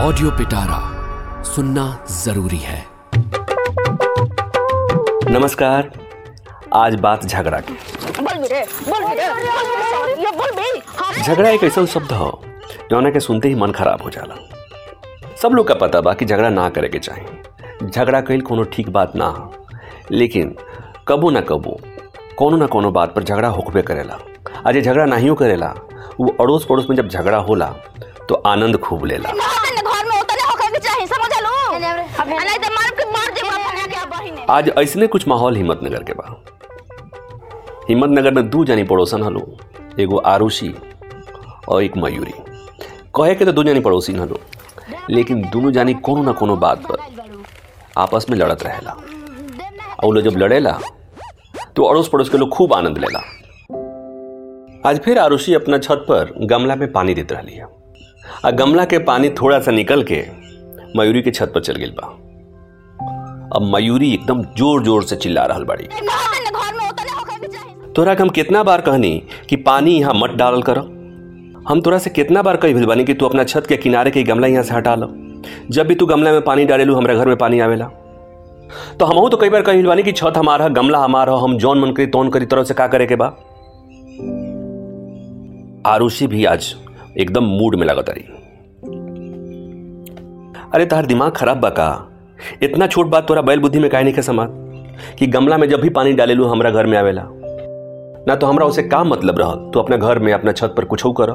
Audio पिटारा सुनना ज़रूरी है। नमस्कार आज बात झगड़ा की। हाँ। झगड़ा एक ऐसा शब्द हो जौना के सुनते ही मन खराब हो जाला। सब लोग का पता बा कि झगड़ा ना करे के चाही। झगड़ा कईल कोनो ठीक बात ना हो लेकिन कबो ना कबो कोनो ना कोनो बात पर झगड़ा होकबे करेला। आज झगड़ा नाहियो करेला वो अड़ोस पड़ोस में जब झगड़ा होला तो आनंद खूब लेला। आज ऐसने कुछ माहौल हिम्मतनगर के बा हिम्मतनगर में दू जानी पड़ोसन हलो एगो आरुषि और एक मयूरी। कहे के तो दो जानी पड़ोसी हलो लेकिन दोनों जानी कोनो ना कोनो बात पर आपस में लड़त रहेला। और लोग जब लड़ेला तो अड़ोस पड़ोस के लोग खूब आनंद लेला। आज फिर आरुषि अपना छत पर गमला में पानी देते रही है। आ गमला के पानी थोड़ा सा निकल के मयूरी के छत पर चल गई बा। अब मयूरी एकदम ज़ोर ज़ोर से चिल्ला रहा बाड़ी। तोरा के हम कितना बार कहनी कि पानी यहाँ मत डालल करो। हम तोरा से कितना बार कही भेल बानी कि तू अपना छत के किनारे के गमला यहाँ से हटा लो। जब भी तू गमला में पानी डालेलू हमरा घर में पानी आवेला। तो हमहू तो कई बार कही बानी कि छत हमारा गमला हमारा हम जौन मन करी तौन करी तरह से का करे के बा। आरुषि भी आज एकदम मूड में लगत रही अरे तार दिमाग खराब बा का इतना छोट बात तोरा बैल बुद्धि में काहे नहीं समात? कि गमला में जब भी पानी डाले लू, हमारा घर में आवेला। ना तो हमरा उसे का मतलब रहल तू अपना घर में, अपना छत पर कुछ कर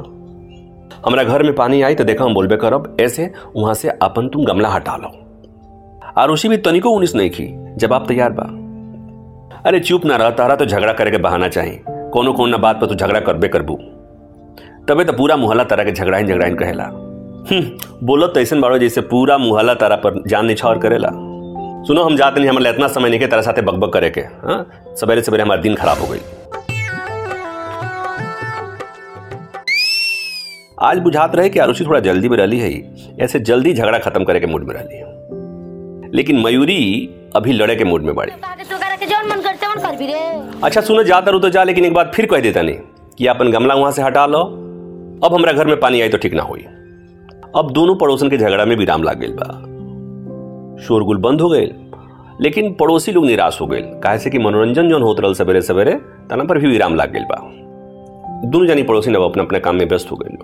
हमारा घर में पानी आई तो देखा हम बोलबे करब, ऐसे वहाँ से अपन तुम गमला हटा लो। आरुषि भी तनिको उन्नीस नहीं की, जवाब तैयार बा। अरे चुप ना रह, तारा तो झगड़ा करे के बहाना चाहिए कोनो कोनो ना बात पर तू झगड़ा करबे करबू। तबे तो पूरा मुहल्ला तारा के झगड़ाइन झगड़ाइन कहेला। बोलो तो ऐसे बाड़ो जैसे पूरा मुहला तारा पर जान निछावर करेला। सुनो, हम जाते नहीं हमारे इतना समय नहीं के तारा साथे बकबक करे के हाँ? सवेरे सवेरे हमारा दिन खराब हो गई। आज बुझात रहे कि आरुषि थोड़ा जल्दी में रही है। ऐसे जल्दी झगड़ा खत्म करे के मूड में रही लेकिन मयूरी अभी लड़े के मूड में बाड़ी। अच्छा सुनो जाता रू तो जा, लेकिन एक बात फिर कह देता नहीं कि अपन गमला वहाँ से हटा लो। अब हमरा घर में पानी आई तो ठीक ना हुई। अब दोनों पड़ोसन के झगड़ा में विराम लाग गई बा। शोरगुल बंद हो गए लेकिन पड़ोसी लोग निराश हो गए काहे से कि मनोरंजन जौन होत रहल सवेरे सवेरे, तना पर भी विराम लाग गई बा। दोनों जानी पड़ोसी अब अपना अपना काम में व्यस्त हो गए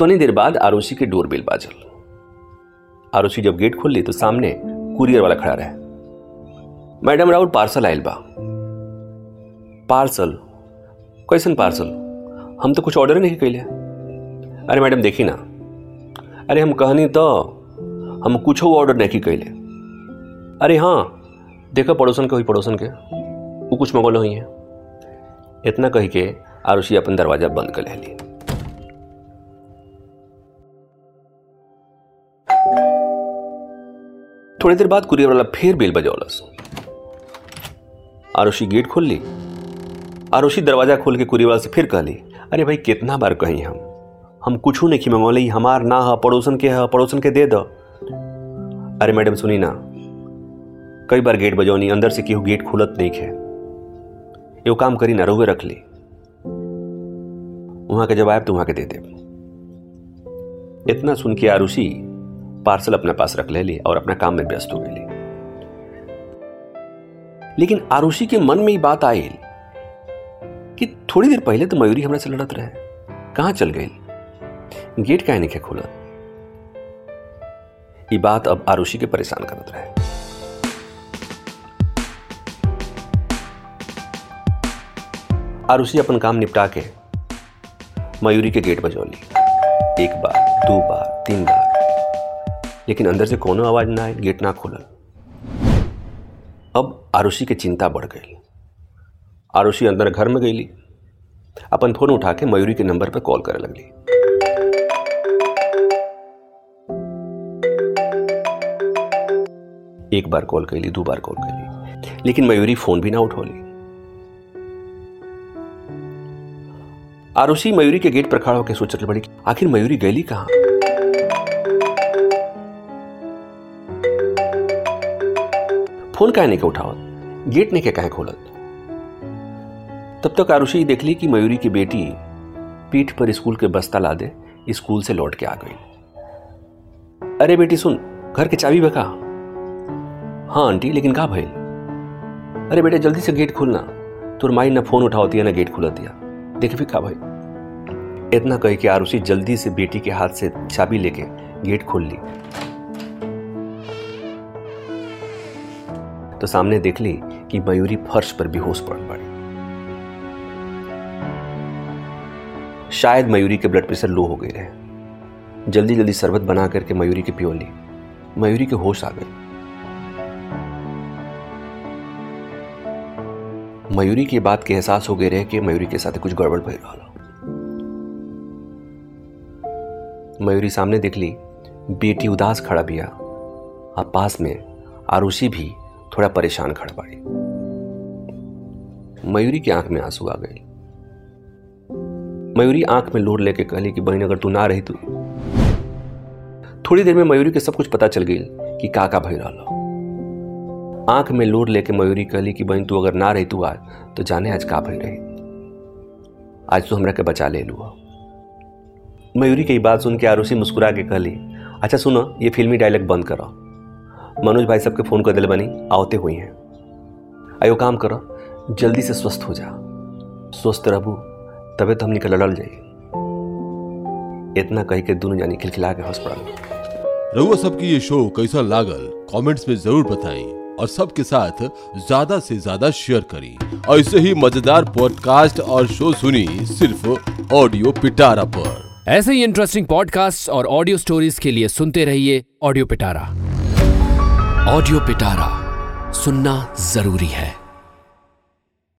तनी देर बाद आरुषि के डोरबेल बाजल। आरुषि जब गेट खोल ली तो सामने कुरियर वाला खड़ा रहे। मैडम राउर पार्सल आयल बा। पार्सल? कैसन पार्सल? हम तो कुछ ऑर्डर नहीं कैले अरे मैडम देखी ना। अरे हम कहनी तो हम कुछ ऑर्डर नहीं कैले अरे हाँ देखो पड़ोसन के हुई पड़ोसन के। वो कुछ मंगोल हुई है इतना कह के आरुषि अपन दरवाज़ा बंद कर ली थोड़ी देर बाद कुरियर वाला फिर बेल बजौलस आरुषि गेट खोल ली। आरुषि दरवाज़ा खोल के कुरियर वाला से फिर कहली अरे भाई, कितना बार कही हम? हम कुछ नहीं मंगौले हमार ना है, पड़ोसन के है, पड़ोसन के दे दो। अरे मैडम, सुनी ना। कई बार गेट बजौनी अंदर से केहू गेट खुलत नहीं है एगो काम करी ना रोवे रख ली। वहाँ के जब आए तो वहाँ के दे दे। इतना सुन के आरुषि पार्सल अपने पास रख ले ली और अपना काम में व्यस्त हो गई। लेकिन आरुषि के मन में ही बात आई कि थोड़ी देर पहले तो मयूरी हमरा से लड़त रहे। कहाँ चल गई गेट काहे नहीं खोला। ये बात अब आरुषि के परेशान करत रहे। आरुषि अपन काम निपटा के मयूरी के गेट बजौली। एक बार, दो बार, तीन बार। लेकिन अंदर से कोनो आवाज़ ना आए, गेट ना खोलल अब आरुषि के चिंता बढ़ गई। आरुषि अंदर घर में गईली। अपन फ़ोन उठा के मयूरी के नंबर पर कॉल करे लगली एक बार कॉल कैली दो बार कॉल कैली लेकिन मयूरी फ़ोन भी ना उठौली आरुषि मयूरी के गेट पर खड़ा होकर सोचत बड़ी आखिर मयूरी गईली कहाँ? फ़ोन काहे नहीं के उठावत गेट नहीं के काहे खोलत? तब तक आरुषि देख ली कि मयूरी की बेटी पीठ पर स्कूल के बस्ता ला दे स्कूल से लौट के आ गई। अरे बेटी सुन, घर के चाबी बका। हाँ आंटी, लेकिन का भइल? अरे बेटे, जल्दी से गेट खोलना। तोर माई ना फ़ोन उठावती है ना, गेट खुला दिया। देख भी का भाई इतना कह के आरुषि जल्दी से बेटी के हाथ से चाबी लेके गेट खोल ली। तो सामने देख ली कि मयूरी फर्श पर बेहोश पड़ पड़ी। शायद मयूरी के ब्लड प्रेशर लो हो गए रहे। जल्दी जल्दी शरबत बना करके मयूरी की पियो ली। मयूरी के होश आ गई मयूरी की बात के एहसास हो गए रहे कि मयूरी के साथ कुछ गड़बड़ भय रहा मयूरी सामने देख ली, बेटी उदास खड़ा बिया और पास में आरुषि भी थोड़ा परेशान खड़ा पड़ी मयूरी की आँख में आँसू आ गए। मयूरी आँख में लोर लेके कहली कि, बहन, अगर तू ना रही तो थोड़ी देर में मयूरी के सब कुछ पता चल गई कि काका भय रहा आँख में लोर लेके मयूरी कहली कि, बहन, तू अगर ना रही, तू आज तो जाने आज का भय रही। आज तू हमरा के बचा ले लू मयूरी की बात सुन के आरुषि मुस्कुरा के कहली अच्छा सुनो, ये फिल्मी डायलॉग बंद करो। मनोज भाई सबके फ़ोन कर दिल बनी आवते हुई हैं। आयो, काम करो, जल्दी से स्वस्थ हो जा। स्वस्थ रहू तबे तो हमनी के लड़ल जाई इतना कह के दोनों जानी खिलखिला के हंस पड़ल रउआ सबकी ये शो कैसा लागल, कमेंट्स में ज़रूर बताएँ। और सबके साथ ज़्यादा से ज़्यादा शेयर करें। ऐसे ही मज़ेदार पॉडकास्ट और शो सुनी सिर्फ़ ऑडियो पिटारा पर। ऐसे ही इंटरेस्टिंग पॉडकास्ट और ऑडियो स्टोरीज के लिए सुनते रहिए ऑडियो पिटारा। ऑडियो पिटारा सुनना ज़रूरी है।